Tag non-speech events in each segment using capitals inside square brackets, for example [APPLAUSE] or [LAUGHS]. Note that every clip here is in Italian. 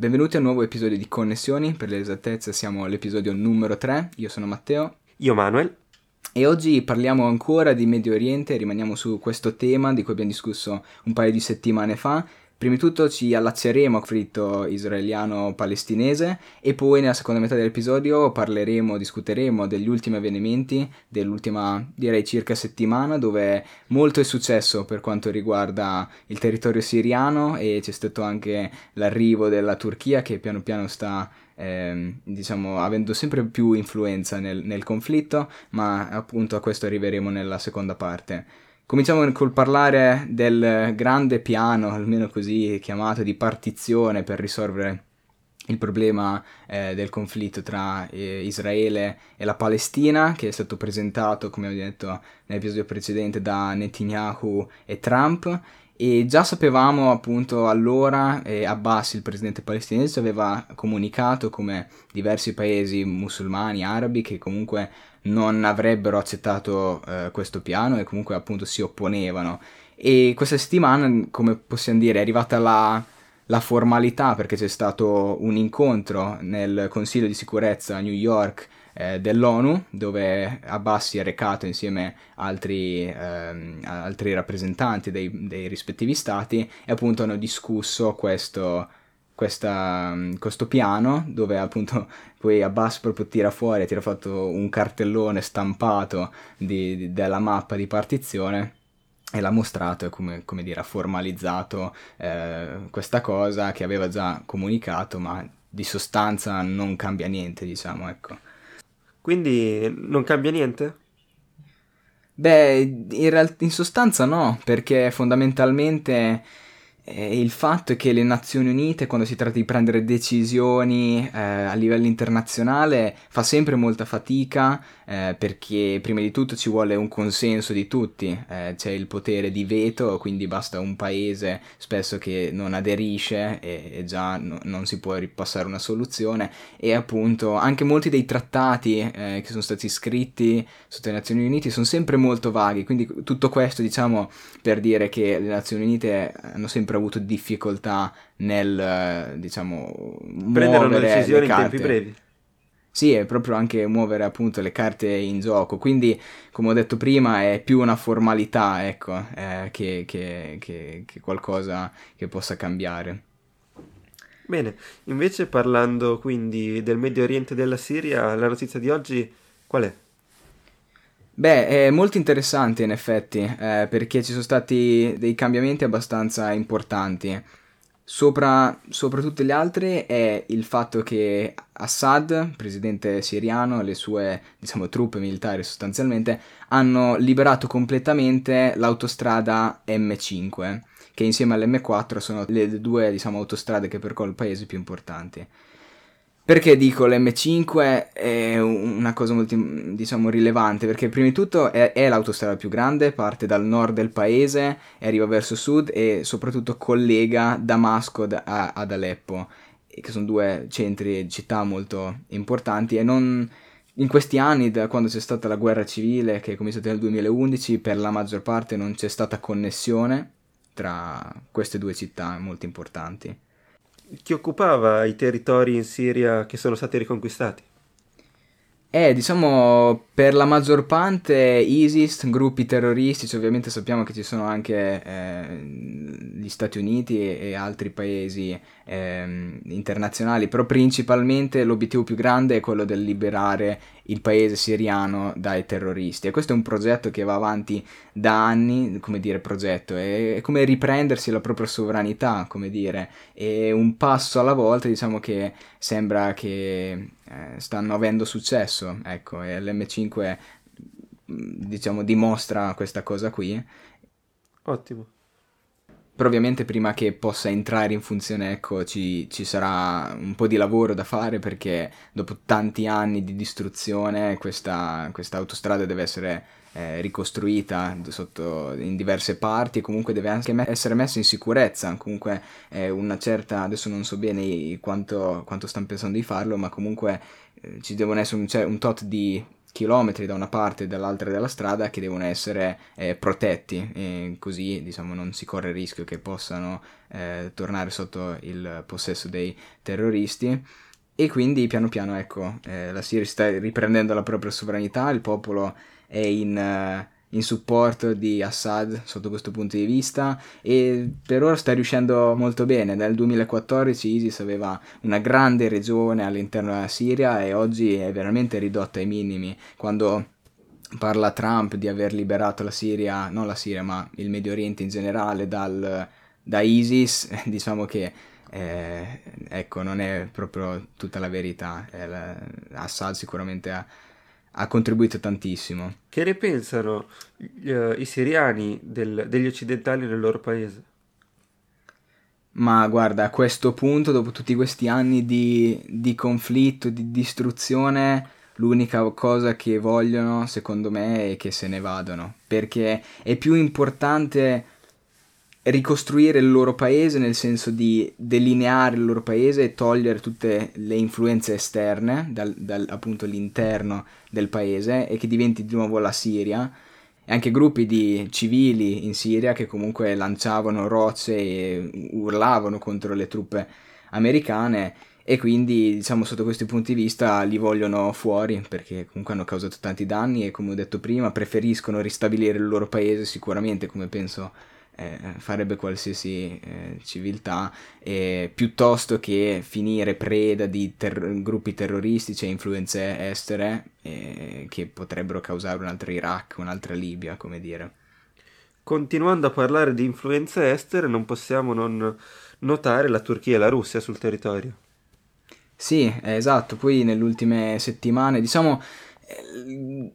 Benvenuti a un nuovo episodio di Connessioni, per l'esattezza siamo all'episodio numero 3, io sono Matteo. Io Manuel. E oggi parliamo ancora di Medio Oriente, rimaniamo su questo tema di cui abbiamo discusso un paio di settimane fa, Prima di tutto ci allacceremo al conflitto israeliano-palestinese e poi nella seconda metà dell'episodio parleremo, discuteremo degli ultimi avvenimenti dell'ultima, direi circa settimana, dove molto è successo per quanto riguarda il territorio siriano e c'è stato anche l'arrivo della Turchia che piano piano sta eh, diciamo, avendo sempre più influenza nel, nel conflitto, ma appunto a questo arriveremo nella seconda parte. Cominciamo col parlare del grande piano, almeno così chiamato, di partizione per risolvere il problema eh, del conflitto tra eh, Israele e la Palestina, che è stato presentato, come ho detto nell'episodio precedente, da Netanyahu e Trump. E già sapevamo appunto allora, eh, Abbas, il presidente palestinese, aveva comunicato come diversi paesi musulmani, arabi, che comunque non avrebbero accettato eh, questo piano e comunque appunto si opponevano. E questa settimana, come possiamo dire, è arrivata la, la formalità perché c'è stato un incontro nel Consiglio di sicurezza a New York eh, dell'ONU dove Abbas si è recato insieme a altri, ehm, altri rappresentanti dei, dei rispettivi stati e appunto hanno discusso questo questa, questo piano dove appunto [LAUGHS] poi Abbas proprio tira fuori, tira fatto un cartellone stampato di, di, della mappa di partizione e l'ha mostrato e come, come, dire ha formalizzato eh, questa cosa che aveva già comunicato ma di sostanza non cambia niente diciamo ecco. Quindi non cambia niente? Beh, in, real- in sostanza no, perché fondamentalmente eh, il fatto è che le Nazioni Unite, quando si tratta di prendere decisioni eh, a livello internazionale, fa sempre molta fatica eh, perché prima di tutto ci vuole un consenso di tutti, eh, c'è il potere di veto, quindi basta un paese spesso che non aderisce e, e già no, non si può ripassare una soluzione. E appunto anche molti dei trattati eh, che sono stati scritti sotto le Nazioni Unite sono sempre molto vaghi, quindi tutto questo diciamo per dire che le Nazioni Unite hanno sempre avuto difficoltà nel diciamo prendere una decisione in tempi brevi. Sì, è proprio anche muovere appunto le carte in gioco, quindi come ho detto prima è più una formalità, ecco, eh, che, che, che, che qualcosa che possa cambiare. Bene, invece parlando quindi del Medio Oriente e della Siria, la notizia di oggi qual è? Beh, è molto interessante in effetti, eh, perché ci sono stati dei cambiamenti abbastanza importanti. Sopra, sopra tutte le altre è il fatto che Assad, presidente siriano, e le sue diciamo, truppe militari sostanzialmente, hanno liberato completamente l'autostrada M5, che insieme all'M4 sono le due diciamo, autostrade che percorrono il paese più importanti. Perché dico l'M5 è una cosa molto diciamo rilevante? Perché prima di tutto è, è, l'autostrada più grande, parte dal nord del paese e arriva verso sud e soprattutto collega Damasco a, ad Aleppo, che sono due centri città molto importanti e non in questi anni, da quando c'è stata la guerra civile che è cominciata nel 2011, per la maggior parte non c'è stata connessione tra queste due città molto importanti chi occupava i territori in Siria che sono stati riconquistati? Eh, diciamo, per la maggior parte ISIS, gruppi terroristici, ovviamente sappiamo che ci sono anche eh, gli Stati Uniti e, e altri paesi eh, internazionali, però principalmente l'obiettivo più grande è quello del liberare il paese siriano dai terroristi. E questo è un progetto che va avanti da anni, come dire progetto, è, come riprendersi la propria sovranità, come dire, e un passo alla volta diciamo che sembra che eh, stanno avendo successo, ecco, e l'M5 diciamo dimostra questa cosa qui. Ottimo però ovviamente prima che possa entrare in funzione ecco ci, ci, sarà un po' di lavoro da fare perché dopo tanti anni di distruzione questa, questa autostrada deve essere eh, ricostruita sotto, in diverse parti e comunque deve anche me- essere messa in sicurezza. Comunque eh, una certa adesso non so bene quanto, quanto stanno pensando di farlo ma comunque eh, ci devono essere un, cioè, un tot di chilometri da una parte e dall'altra della strada che devono essere eh, protetti e così diciamo non si corre il rischio che possano eh, tornare sotto il possesso dei terroristi. E quindi piano piano ecco eh, la Siria sta riprendendo la propria sovranità il popolo è in eh, in supporto di Assad sotto questo punto di vista e per ora sta riuscendo molto bene. Nel 2014 ISIS aveva una grande regione all'interno della Siria e oggi è veramente ridotta ai minimi. Quando parla Trump di aver liberato la Siria, non la Siria ma il Medio Oriente in generale dal, da ISIS, [LAUGHS] diciamo che eh, ecco non è proprio tutta la verità. La, Assad sicuramente ha ha contribuito tantissimo. Che ne pensano uh, i siriani del, degli occidentali nel loro paese? Ma guarda, a questo punto, dopo tutti questi anni di, di conflitto, di distruzione, l'unica cosa che vogliono, secondo me, è che se ne vadano. Perché è più importante ricostruire il loro paese nel senso di delineare il loro paese e togliere tutte le influenze esterne dal, dal appunto l'interno del paese e che diventi di nuovo la Siria. E anche gruppi di civili in Siria che comunque lanciavano rocce e urlavano contro le truppe americane e quindi diciamo sotto questi punti di vista li vogliono fuori perché comunque hanno causato tanti danni e come ho detto prima preferiscono ristabilire il loro paese sicuramente come penso eh, farebbe qualsiasi eh, civiltà, eh, piuttosto che finire preda di ter- gruppi terroristici e influenze estere eh, che potrebbero causare un altro Iraq, un'altra Libia, come dire. Continuando a parlare di influenze estere, non possiamo non notare la Turchia e la Russia sul territorio. Sì, esatto, poi nelle ultime settimane, diciamo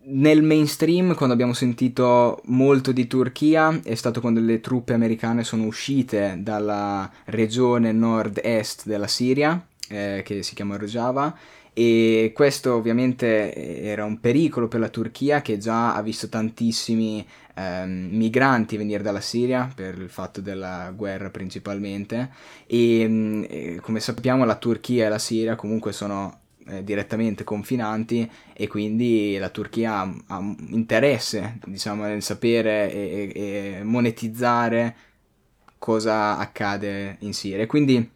nel mainstream, quando abbiamo sentito molto di Turchia, è stato quando le truppe americane sono uscite dalla regione nord-est della Siria, eh, che si chiama Rojava, e questo ovviamente era un pericolo per la Turchia che già ha visto tantissimi ehm, migranti venire dalla Siria per il fatto della guerra principalmente. E, mm, e come sappiamo la Turchia e la Siria comunque sono eh, direttamente confinanti e quindi la Turchia ha, ha interesse diciamo, nel sapere e, e, monetizzare cosa accade in Siria. Quindi,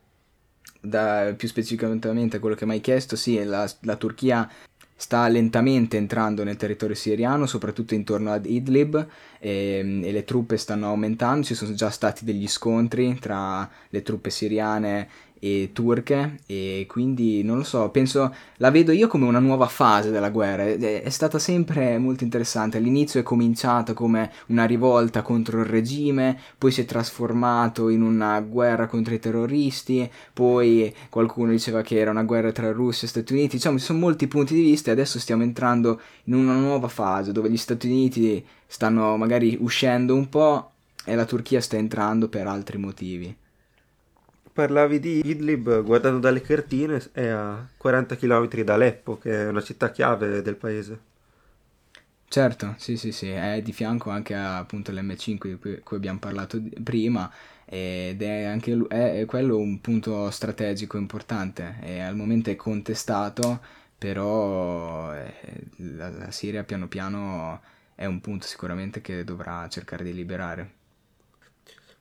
da, più specificamente a quello che mi hai chiesto, sì, la, la Turchia sta lentamente entrando nel territorio siriano, soprattutto intorno ad Idlib, e, e, le truppe stanno aumentando, ci sono già stati degli scontri tra le truppe siriane e turche e quindi non lo so, penso la vedo io come una nuova fase della guerra, è, è stata sempre molto interessante, all'inizio è cominciata come una rivolta contro il regime, poi si è trasformato in una guerra contro i terroristi, poi qualcuno diceva che era una guerra tra Russia e Stati Uniti, diciamo ci sono molti punti di vista e adesso stiamo entrando in una nuova fase dove gli Stati Uniti stanno magari uscendo un po' e la Turchia sta entrando per altri motivi parlavi di Idlib, guardando dalle cartine, è a 40 km da Aleppo, che è una città chiave del paese. Certo, sì, sì, sì, è di fianco anche appunto l'M5 di cui abbiamo parlato prima ed è anche è, è quello un punto strategico importante e al momento è contestato, però eh, la, la Siria piano piano è un punto sicuramente che dovrà cercare di liberare.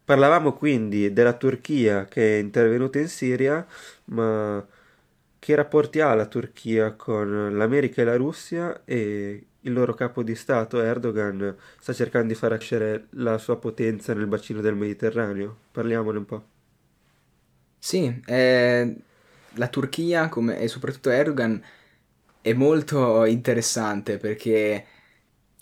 Parlavamo quindi della Turchia che è intervenuta in Siria, ma che rapporti ha la Turchia con l'America e la Russia e il loro capo di Stato Erdogan sta cercando di far crescere la sua potenza nel bacino del Mediterraneo? Parliamone un po'. Sì, eh, la Turchia come, e soprattutto Erdogan è molto interessante perché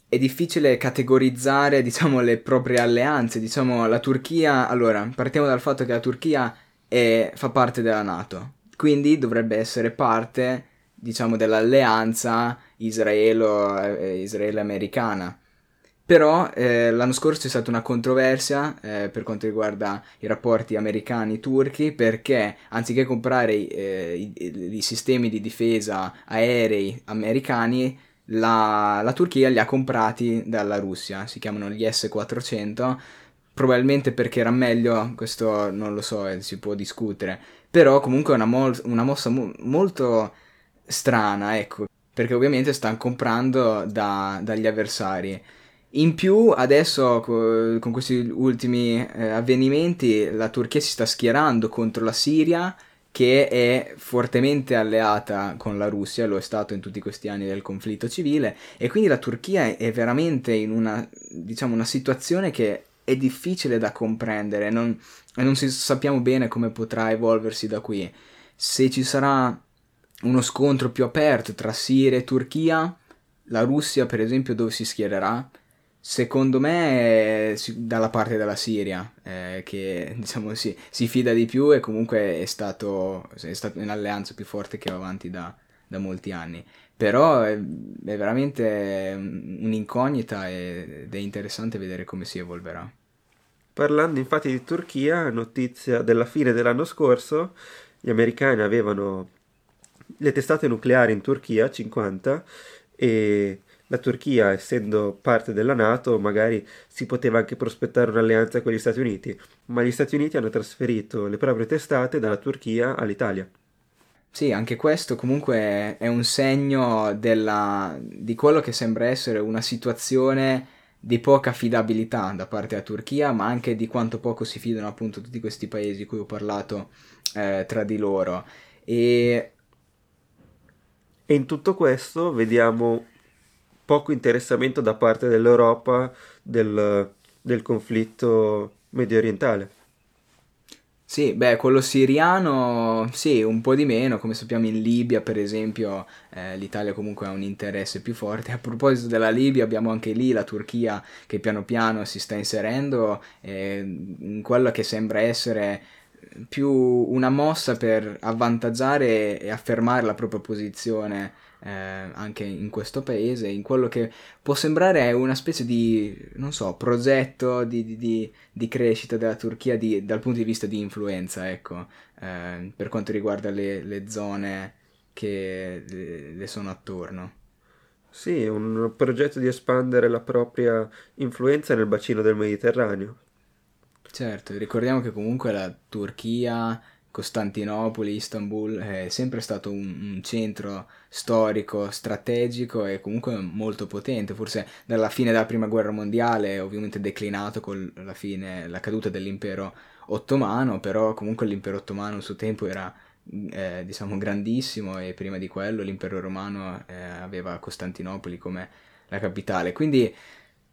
è difficile categorizzare, diciamo, le proprie alleanze. Diciamo, la Turchia... Allora, partiamo dal fatto che la Turchia è, fa parte della Nato, quindi dovrebbe essere parte, diciamo, dell'alleanza israelo-americana. Però eh, l'anno scorso c'è stata una controversia eh, per quanto riguarda i rapporti americani-turchi perché anziché comprare eh, i, i, sistemi di difesa aerei americani la, la Turchia li ha comprati dalla Russia, si chiamano gli S-400, probabilmente perché era meglio, questo non lo so, eh, si può discutere, però comunque è una, mo- una mossa mo- molto strana, ecco, perché ovviamente stanno comprando da, dagli avversari. In più, adesso con questi ultimi eh, avvenimenti, la Turchia si sta schierando contro la Siria, che è fortemente alleata con la Russia, lo è stato in tutti questi anni del conflitto civile, e quindi la Turchia è veramente in una, diciamo, una situazione che è difficile da comprendere non, e non sappiamo bene come potrà evolversi da qui. Se ci sarà uno scontro più aperto tra Siria e Turchia, la Russia, per esempio, dove si schiererà? Secondo me è dalla parte della Siria, eh, che [LAUGHS] diciamo si, si, fida di più e comunque è stato, è stato in alleanza più forte che va avanti da, da molti anni. Però è, è veramente un'incognita ed è interessante vedere come si evolverà. Parlando infatti di Turchia, notizia della fine dell'anno scorso, gli americani avevano le testate nucleari in Turchia, 50, e la Turchia, essendo parte della Nato, magari si poteva anche prospettare un'alleanza con gli Stati Uniti, ma gli Stati Uniti hanno trasferito le proprie testate dalla Turchia all'Italia. Sì, anche questo comunque è un segno della, di quello che sembra essere una situazione di poca affidabilità da parte della Turchia, ma anche di quanto poco si fidano appunto tutti questi paesi di cui ho parlato eh, tra di loro. E... e in tutto questo vediamo poco interessamento da parte dell'Europa del, del conflitto medio orientale. Sì, beh, quello siriano sì, un po' di meno, come sappiamo in Libia per esempio eh, l'Italia comunque ha un interesse più forte. A proposito della Libia abbiamo anche lì la Turchia che piano piano si sta inserendo eh, in quello che sembra essere più una mossa per avvantaggiare e affermare la propria posizione eh, anche in questo paese, in quello che può sembrare una specie di, non so, progetto di, di, di crescita della Turchia dal punto di vista di influenza, ecco, eh, per quanto riguarda le, le zone che le, le sono attorno. Sì, un progetto di espandere la propria influenza nel bacino del Mediterraneo. Certo, ricordiamo che comunque la Turchia Costantinopoli, Istanbul è sempre stato un, un, centro storico, strategico e comunque molto potente, forse dalla fine della prima guerra mondiale ovviamente declinato con la fine, la caduta dell'impero ottomano, però comunque l'impero ottomano a suo tempo era eh, diciamo grandissimo e prima di quello l'impero romano eh, aveva Costantinopoli come la capitale, quindi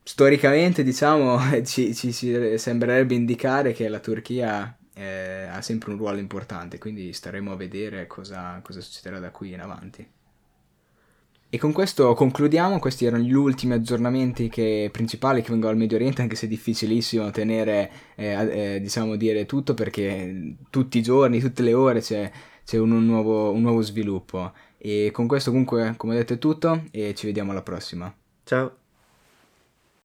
storicamente diciamo [LAUGHS] ci, ci, ci sembrerebbe indicare che la Turchia eh, ha sempre un ruolo importante, quindi staremo a vedere cosa, cosa succederà da qui in avanti. E con questo concludiamo, questi erano gli ultimi aggiornamenti che, principali che vengono dal Medio Oriente, anche se è difficilissimo tenere, eh, eh, diciamo, dire tutto perché tutti i giorni, tutte le ore c'è, c'è un, un, nuovo, un nuovo sviluppo. E con questo comunque, come detto, è tutto e ci vediamo alla prossima. Ciao!